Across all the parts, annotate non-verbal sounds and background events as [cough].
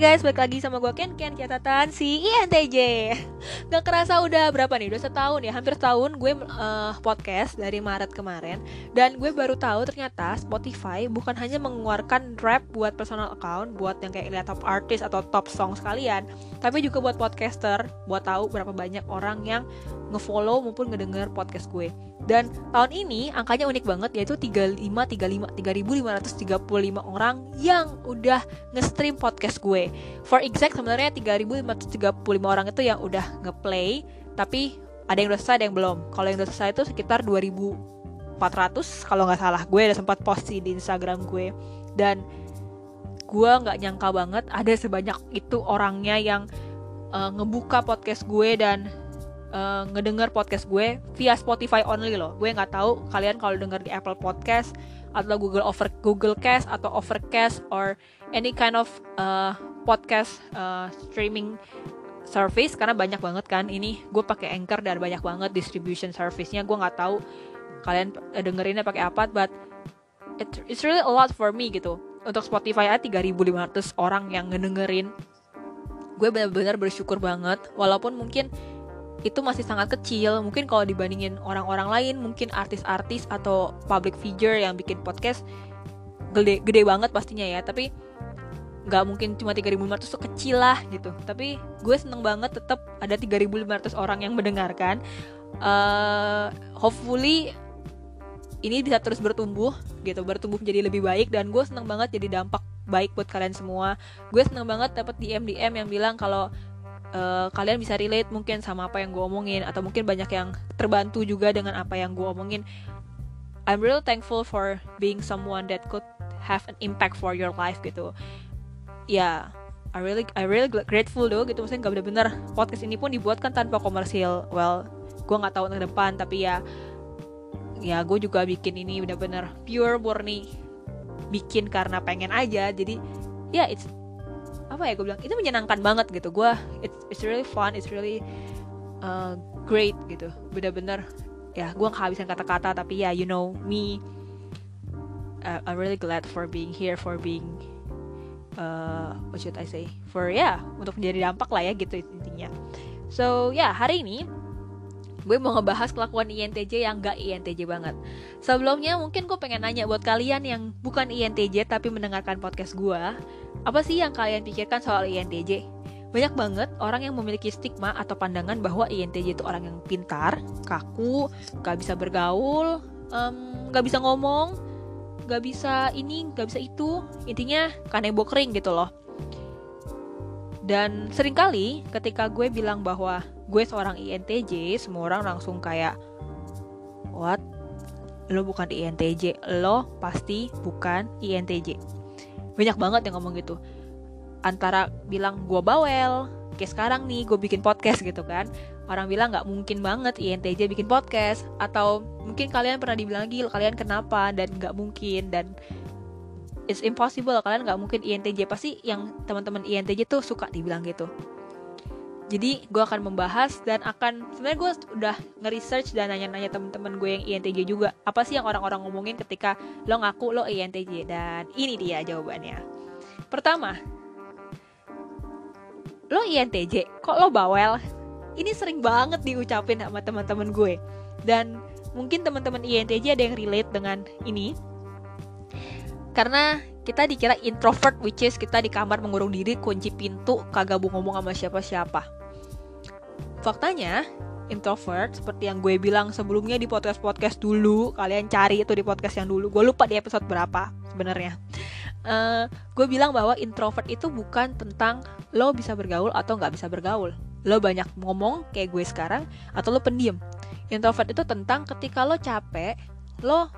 Guys, balik lagi sama gue Ken Ken catatan si INTJ Gak kerasa udah berapa nih, udah setahun ya, hampir setahun gue uh, podcast dari Maret kemarin. Dan gue baru tahu ternyata Spotify bukan hanya mengeluarkan rap buat personal account Buat yang kayak top artist atau top song sekalian Tapi juga buat podcaster, buat tahu berapa banyak orang yang ngefollow maupun ngedenger podcast gue dan tahun ini angkanya unik banget yaitu 35 35 3535 orang yang udah nge-stream podcast gue. For exact sebenarnya 3535 orang itu yang udah nge-play tapi ada yang udah selesai ada yang belum. Kalau yang udah selesai itu sekitar 2400 kalau nggak salah. Gue udah sempat post di Instagram gue dan gue nggak nyangka banget ada sebanyak itu orangnya yang uh, ngebuka podcast gue dan uh, ngedenger podcast gue via Spotify only loh. Gue nggak tahu kalian kalau denger di Apple Podcast atau Google Over Google Cast atau Overcast or any kind of uh, podcast uh, streaming service karena banyak banget kan. Ini gue pakai Anchor dan banyak banget distribution service-nya. Gue nggak tahu kalian dengerinnya pakai apa but it, it's really a lot for me gitu. Untuk Spotify ada 3500 orang yang ngedengerin. Gue benar-benar bersyukur banget walaupun mungkin itu masih sangat kecil. Mungkin kalau dibandingin orang-orang lain mungkin artis-artis atau public figure yang bikin podcast gede gede banget pastinya ya. Tapi nggak mungkin cuma 3.500 itu kecil lah gitu. Tapi gue seneng banget tetap ada 3.500 orang yang mendengarkan. Uh, hopefully ini bisa terus bertumbuh gitu bertumbuh menjadi lebih baik. Dan gue seneng banget jadi dampak baik buat kalian semua. Gue seneng banget dapat DM DM yang bilang kalau uh, kalian bisa relate mungkin sama apa yang gue omongin atau mungkin banyak yang terbantu juga dengan apa yang gue omongin. I'm really thankful for being someone that could have an impact for your life gitu. Ya yeah, I really I really grateful though gitu. Maksudnya nggak bener-bener podcast ini pun dibuatkan tanpa komersil. Well gue nggak tahu ke depan tapi ya ya gue juga bikin ini bener-bener pure murni bikin karena pengen aja. Jadi ya yeah, it's apa ya gue bilang itu menyenangkan banget gitu. Gue it's, it's really fun it's really uh, great gitu. Bener-bener ya gue kehabisan kata-kata tapi ya you know me uh, I'm really glad for being here for being uh, what should I say? For ya yeah, untuk menjadi dampak lah ya gitu intinya. So ya yeah, hari ini gue mau ngebahas kelakuan INTJ yang gak INTJ banget. Sebelumnya mungkin gue pengen nanya buat kalian yang bukan INTJ tapi mendengarkan podcast gue, apa sih yang kalian pikirkan soal INTJ? Banyak banget orang yang memiliki stigma atau pandangan bahwa INTJ itu orang yang pintar, kaku, gak bisa bergaul, um, gak bisa ngomong, gak bisa ini, gak bisa itu, intinya kanebo kering gitu loh. Dan sering kali ketika gue bilang bahwa gue seorang INTJ, semua orang langsung kayak, what? Lo bukan INTJ, lo pasti bukan INTJ banyak banget yang ngomong gitu. Antara bilang gue bawel kayak sekarang nih gue bikin podcast gitu kan. Orang bilang nggak mungkin banget INTJ bikin podcast. Atau mungkin kalian pernah dibilang lagi kalian kenapa? Dan nggak mungkin dan it's impossible kalian nggak mungkin INTJ pasti yang teman-teman INTJ tuh suka dibilang gitu jadi gue akan membahas dan akan sebenarnya gue udah nge-research dan nanya-nanya temen-temen gue yang INTJ juga. Apa sih yang orang-orang ngomongin ketika lo ngaku lo INTJ dan ini dia jawabannya. Pertama lo INTJ kok lo bawel? Ini sering banget diucapin sama teman-teman gue. Dan mungkin teman-teman INTJ ada yang relate dengan ini. Karena kita dikira introvert which is kita di kamar mengurung diri kunci pintu kagak mau ngomong sama siapa-siapa Faktanya, introvert seperti yang gue bilang sebelumnya di podcast-podcast dulu, kalian cari itu di podcast yang dulu. Gue lupa di episode berapa sebenarnya. Uh, gue bilang bahwa introvert itu bukan tentang lo bisa bergaul atau nggak bisa bergaul. Lo banyak ngomong kayak gue sekarang atau lo pendiam. Introvert itu tentang ketika lo capek, lo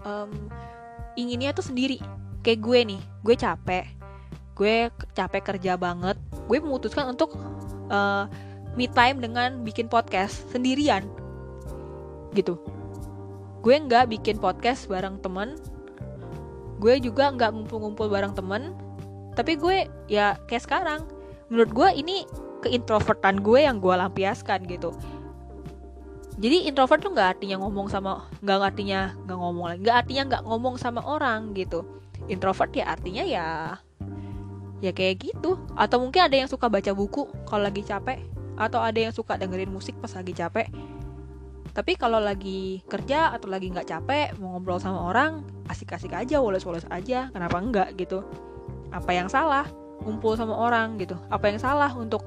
um, inginnya tuh sendiri. Kayak gue nih, gue capek, gue capek kerja banget. Gue memutuskan untuk uh, me time dengan bikin podcast sendirian. Gitu. Gue nggak bikin podcast bareng temen. Gue juga nggak ngumpul-ngumpul bareng temen. Tapi gue ya kayak sekarang. Menurut gue ini keintrovertan gue yang gue lampiaskan gitu. Jadi introvert tuh nggak artinya ngomong sama nggak artinya nggak ngomong lagi. Nggak artinya nggak ngomong sama orang gitu. Introvert ya artinya ya ya kayak gitu. Atau mungkin ada yang suka baca buku kalau lagi capek atau ada yang suka dengerin musik pas lagi capek. Tapi kalau lagi kerja atau lagi nggak capek mau ngobrol sama orang asik-asik aja woles-woles aja. Kenapa enggak gitu? Apa yang salah? Ngumpul sama orang gitu. Apa yang salah untuk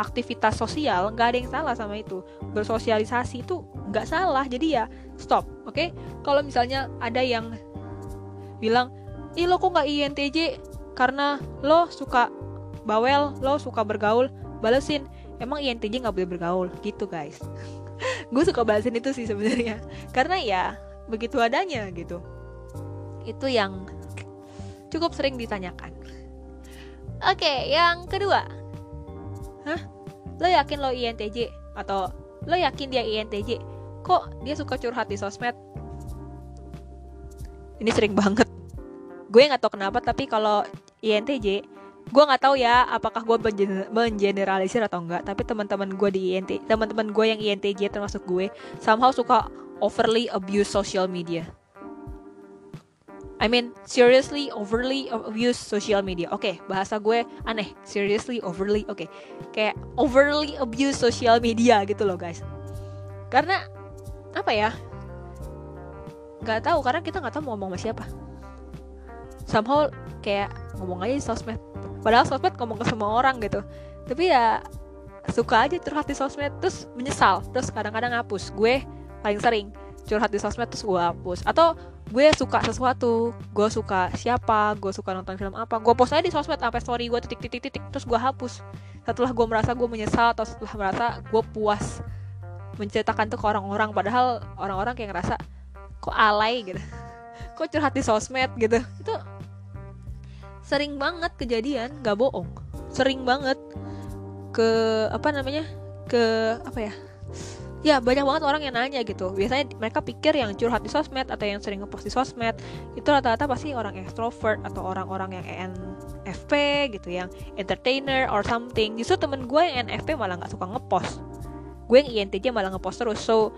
aktivitas sosial? Nggak ada yang salah sama itu. Bersosialisasi itu nggak salah jadi ya stop oke? Okay? kalau misalnya ada yang bilang ih lo kok nggak INTJ karena lo suka bawel lo suka bergaul balesin emang INTJ nggak boleh bergaul gitu guys [laughs] gue suka balesin itu sih sebenarnya karena ya begitu adanya gitu itu yang cukup sering ditanyakan oke yang kedua Hah? Lo yakin lo INTJ? Atau lo yakin dia INTJ? Kok dia suka curhat di sosmed? Ini sering banget. Gue nggak tahu kenapa, tapi kalau INTJ, gue nggak tahu ya apakah gue mengeneralisir atau enggak. Tapi teman-teman gue di INTJ, teman-teman gue yang INTJ termasuk gue, somehow suka overly abuse social media I mean seriously overly abuse social media. Oke, okay, bahasa gue aneh. Seriously overly. Oke. Okay. Kayak overly abuse social media gitu loh, guys. Karena apa ya? Gak tahu karena kita nggak tahu mau ngomong sama siapa. Somehow kayak ngomong aja di sosmed. Padahal sosmed ngomong ke semua orang gitu. Tapi ya suka aja curhat di sosmed terus menyesal. Terus kadang-kadang ngapus. Gue paling sering curhat di sosmed terus gue hapus atau gue suka sesuatu gue suka siapa gue suka nonton film apa gue post aja di sosmed sampai story gue titik titik titik terus gue hapus setelah gue merasa gue menyesal atau setelah merasa gue puas menceritakan tuh ke orang-orang padahal orang-orang kayak ngerasa kok alay gitu [laughs] kok curhat di sosmed gitu itu sering banget kejadian gak bohong. Sering banget ke apa namanya ke apa ya ya banyak banget orang yang nanya gitu. Biasanya mereka pikir yang curhat di sosmed atau yang sering ngepost di sosmed itu rata-rata pasti orang extrovert atau orang-orang yang ENFP gitu yang entertainer or something. Justru temen gue yang ENFP malah nggak suka ngepost. Gue yang INTJ malah ngepost terus. So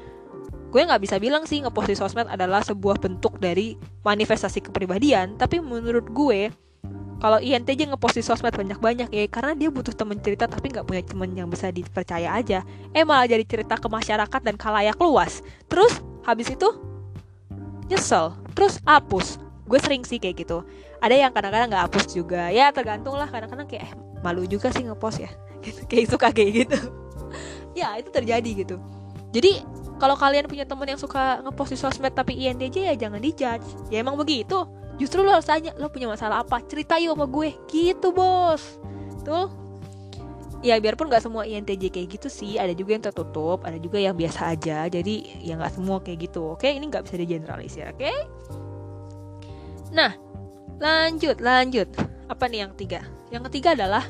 gue nggak bisa bilang sih ngepost di sosmed adalah sebuah bentuk dari manifestasi kepribadian tapi menurut gue kalau INTJ ngepost di sosmed banyak-banyak ya karena dia butuh temen cerita tapi nggak punya temen yang bisa dipercaya aja. Eh malah jadi cerita ke masyarakat dan kalayak luas. Terus habis itu nyesel. Terus hapus. Gue sering sih kayak gitu. Ada yang kadang-kadang nggak hapus juga. Ya tergantung lah. Kadang-kadang kayak eh, malu juga sih ngepost ya. [laughs] Gitu, kayak suka kayak gitu. [laughs] Ya itu terjadi gitu. Jadi kalau kalian punya temen yang suka ngepost di sosmed tapi INTJ ya jangan dijudge. Ya emang begitu justru lo harus tanya lo punya masalah apa? Cerita yuk sama gue. Gitu bos. Tuh. Ya biarpun nggak semua INTJ kayak gitu sih ada juga yang tertutup ada juga yang biasa aja. Jadi ya nggak semua kayak gitu oke? Ini nggak bisa digeneralisir oke? Nah lanjut lanjut. Apa nih yang ketiga? Yang ketiga adalah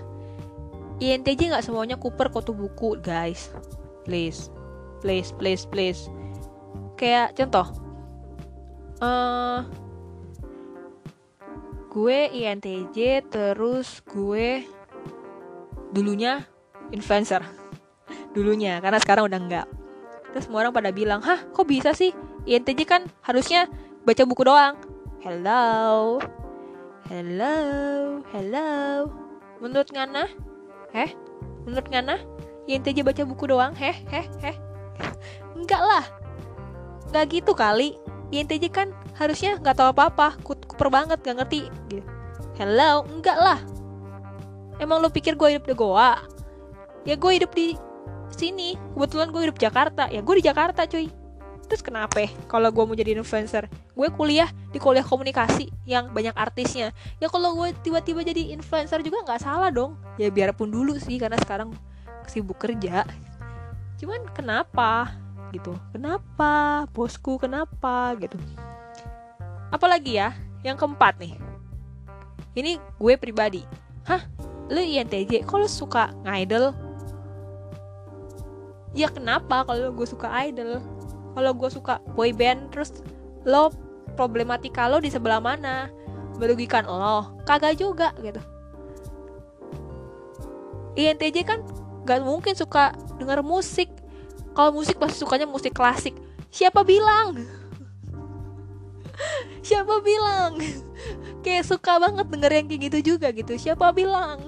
INTJ nggak semuanya kuper kutu buku guys. Please please please please. Kayak contoh uh, gue INTJ terus gue dulunya influencer. Dulunya karena sekarang udah enggak. Terus semua orang pada bilang hah kok bisa sih? INTJ kan harusnya baca buku doang. Hello. Hello. Hello. Menurut Ngana? Heh? Menurut Ngana? INTJ baca buku doang? Heh? Heh? Heh? Enggak lah. Enggak gitu kali. INTJ kan harusnya nggak tahu apa-apa kuper banget gak ngerti. Gitu. Hello? Enggak lah. Emang lo pikir gue hidup di Goa? Ya gue hidup di sini. Kebetulan gue hidup Jakarta. Ya gue di Jakarta cuy. Terus kenapa kalau gue mau jadi influencer? Gue kuliah di kuliah komunikasi yang banyak artisnya. Ya kalau gue tiba-tiba jadi influencer juga nggak salah dong. Ya biarpun dulu sih karena sekarang sibuk kerja. Cuman kenapa? Gitu. Kenapa? Bosku kenapa? Gitu. Apalagi ya yang keempat nih. Ini gue pribadi. Hah? Lu INTJ kok lu suka ngidol? Ya kenapa kalau gue suka idol? Kalau gue suka boy band terus lo problematika lo di sebelah mana? Merugikan lo? Kagak juga gitu. INTJ kan gak mungkin suka denger musik. Kalau musik pasti sukanya musik klasik. Siapa bilang siapa bilang? Kayak suka banget denger yang kayak gitu juga gitu. Siapa bilang?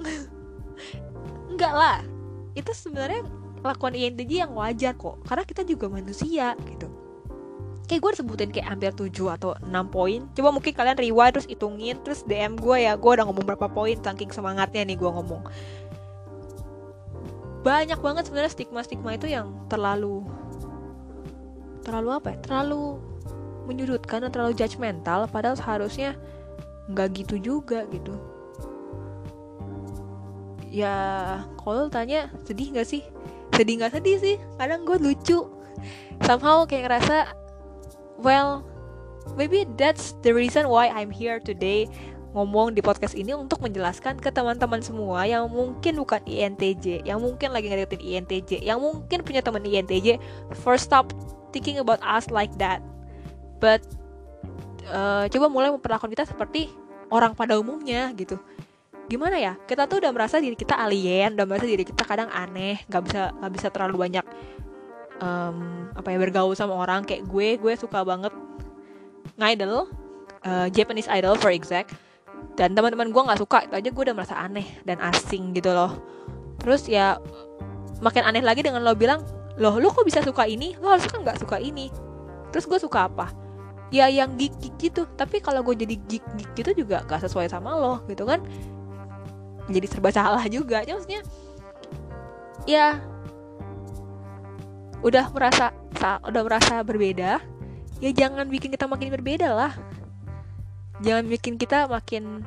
Enggak lah. Itu sebenarnya lakukan INTJ yang wajar kok. Karena kita juga manusia gitu. Kayak gue sebutin kayak hampir 7 atau 6 poin. Coba mungkin kalian rewind terus hitungin. Terus DM gue ya. Gue udah ngomong berapa poin saking semangatnya nih gue ngomong. Banyak banget sebenarnya stigma-stigma itu yang terlalu terlalu apa ya? Terlalu menyudutkan dan terlalu judgmental padahal seharusnya nggak gitu juga gitu. Ya kalau tanya sedih nggak sih? Sedih nggak sedih sih kadang gue lucu. Somehow kayak ngerasa well maybe that's the reason why I'm here today ngomong di podcast ini untuk menjelaskan ke teman-teman semua yang mungkin bukan INTJ, yang mungkin lagi ngedeketin INTJ, yang mungkin punya teman INTJ, first stop thinking about us like that but uh, coba mulai memperlakukan kita seperti orang pada umumnya gitu. Gimana ya? Kita tuh udah merasa diri kita alien udah merasa diri kita kadang aneh nggak bisa nggak bisa terlalu banyak um, apa ya bergaul sama orang. Kayak gue gue suka banget ngidol uh, Japanese idol for exact. Dan teman-teman gue nggak suka itu aja gue udah merasa aneh dan asing gitu loh. Terus ya makin aneh lagi dengan lo bilang loh lo kok bisa suka ini? Lo harus kan nggak suka ini. Terus gue suka apa ya yang geek geek gitu. Tapi kalau gue jadi geek geek gitu juga gak sesuai sama lo gitu kan. Jadi serba salah juga. Ya maksudnya ya udah merasa udah merasa berbeda ya jangan bikin kita makin berbeda lah. Jangan bikin kita makin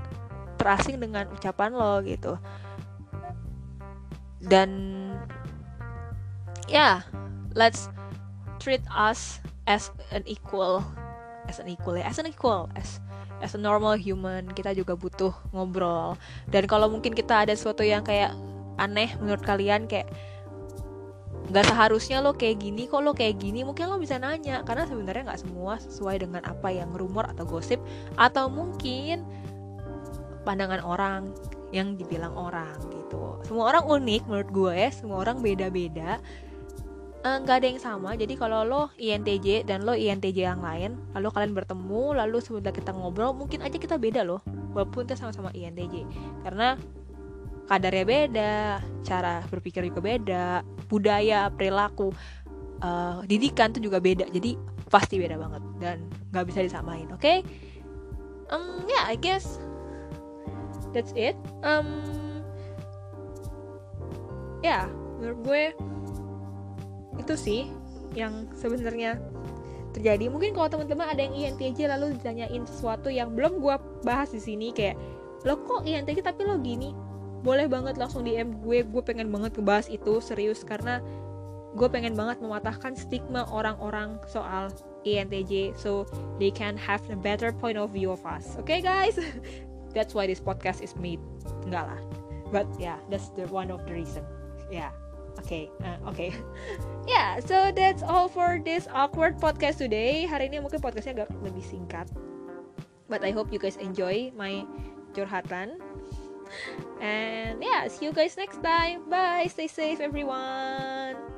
terasing dengan ucapan lo gitu. Dan ya yeah, let's treat us as an equal as an equal ya as an equal as as a normal human kita juga butuh ngobrol. Dan kalau mungkin kita ada sesuatu yang kayak aneh menurut kalian kayak nggak seharusnya lo kayak gini kok lo kayak gini mungkin lo bisa nanya. Karena sebenarnya nggak semua sesuai dengan apa yang rumor atau gosip atau mungkin pandangan orang yang dibilang orang gitu. Semua orang unik menurut gue ya semua orang beda-beda nggak uh, ada yang sama. Jadi kalau lo INTJ dan lo INTJ yang lain lalu kalian bertemu lalu sebentar kita ngobrol mungkin aja kita beda loh. Walaupun kita sama-sama INTJ karena kadarnya beda cara berpikir juga beda budaya perilaku uh, didikan tuh juga beda. Jadi pasti beda banget dan nggak bisa disamain oke? Okay? um ya yeah, I guess that's it. Um ya yeah, menurut gue itu sih yang sebenarnya terjadi. Mungkin kalau teman-teman ada yang INTJ lalu ditanyain sesuatu yang belum gue bahas di sini kayak lo kok INTJ tapi lo gini? Boleh banget langsung DM gue gue pengen banget ngebahas itu serius karena gue pengen banget mematahkan stigma orang-orang soal INTJ so they can have a better point of view of us. Okay guys? [laughs] That's why this podcast is made. Enggak lah. But yeah that's the one of the reason. Yeah Oke, okay, uh, oke. Okay. [laughs] yeah, so that's all for this awkward podcast today. Hari ini mungkin podcastnya agak lebih singkat. But I hope you guys enjoy my curhatan. And yeah, see you guys next time. Bye. Stay safe everyone.